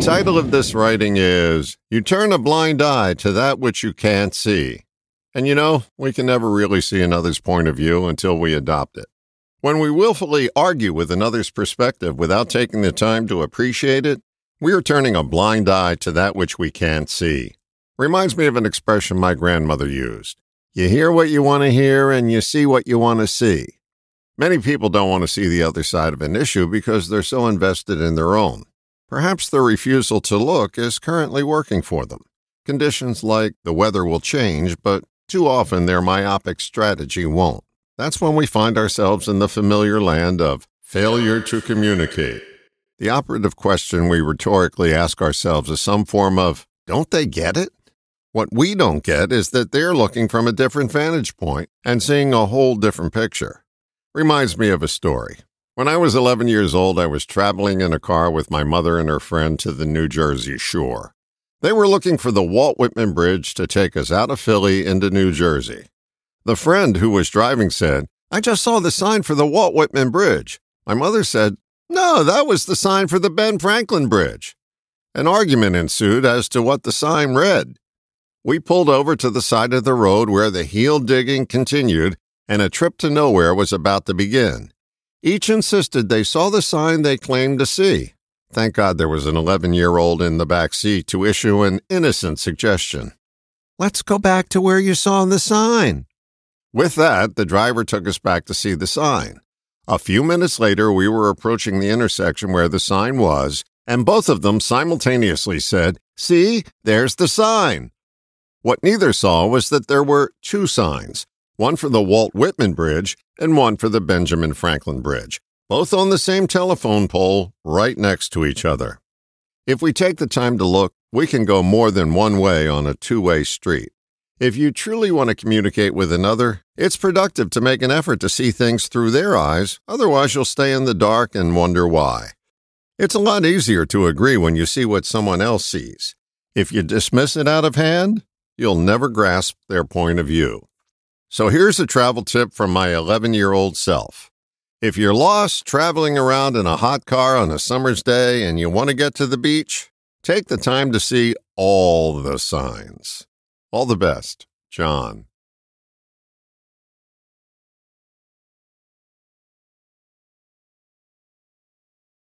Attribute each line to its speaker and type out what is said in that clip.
Speaker 1: title of this writing is You Turn a Blind Eye to That Which You Can't See. And you know, we can never really see another's point of view until we adopt it. When we willfully argue with another's perspective without taking the time to appreciate it, we are turning a blind eye to that which we can't see. Reminds me of an expression my grandmother used You hear what you want to hear, and you see what you want to see. Many people don't want to see the other side of an issue because they're so invested in their own. Perhaps their refusal to look is currently working for them. Conditions like the weather will change, but too often their myopic strategy won't. That's when we find ourselves in the familiar land of failure to communicate. The operative question we rhetorically ask ourselves is some form of, don't they get it? What we don't get is that they're looking from a different vantage point and seeing a whole different picture. Reminds me of a story. When I was 11 years old, I was traveling in a car with my mother and her friend to the New Jersey shore. They were looking for the Walt Whitman Bridge to take us out of Philly into New Jersey. The friend who was driving said, I just saw the sign for the Walt Whitman Bridge. My mother said, No, that was the sign for the Ben Franklin Bridge. An argument ensued as to what the sign read. We pulled over to the side of the road where the heel digging continued and a trip to nowhere was about to begin. Each insisted they saw the sign they claimed to see. Thank God there was an 11 year old in the back seat to issue an innocent suggestion. Let's go back to where you saw the sign. With that, the driver took us back to see the sign. A few minutes later, we were approaching the intersection where the sign was, and both of them simultaneously said, See, there's the sign. What neither saw was that there were two signs one for the Walt Whitman Bridge and one for the Benjamin Franklin Bridge, both on the same telephone pole right next to each other. If we take the time to look, we can go more than one way on a two way street. If you truly want to communicate with another, it's productive to make an effort to see things through their eyes, otherwise, you'll stay in the dark and wonder why. It's a lot easier to agree when you see what someone else sees. If you dismiss it out of hand, you'll never grasp their point of view. So here's a travel tip from my 11 year old self. If you're lost traveling around in a hot car on a summer's day and you want to get to the beach, take the time to see all the signs. All the best, John.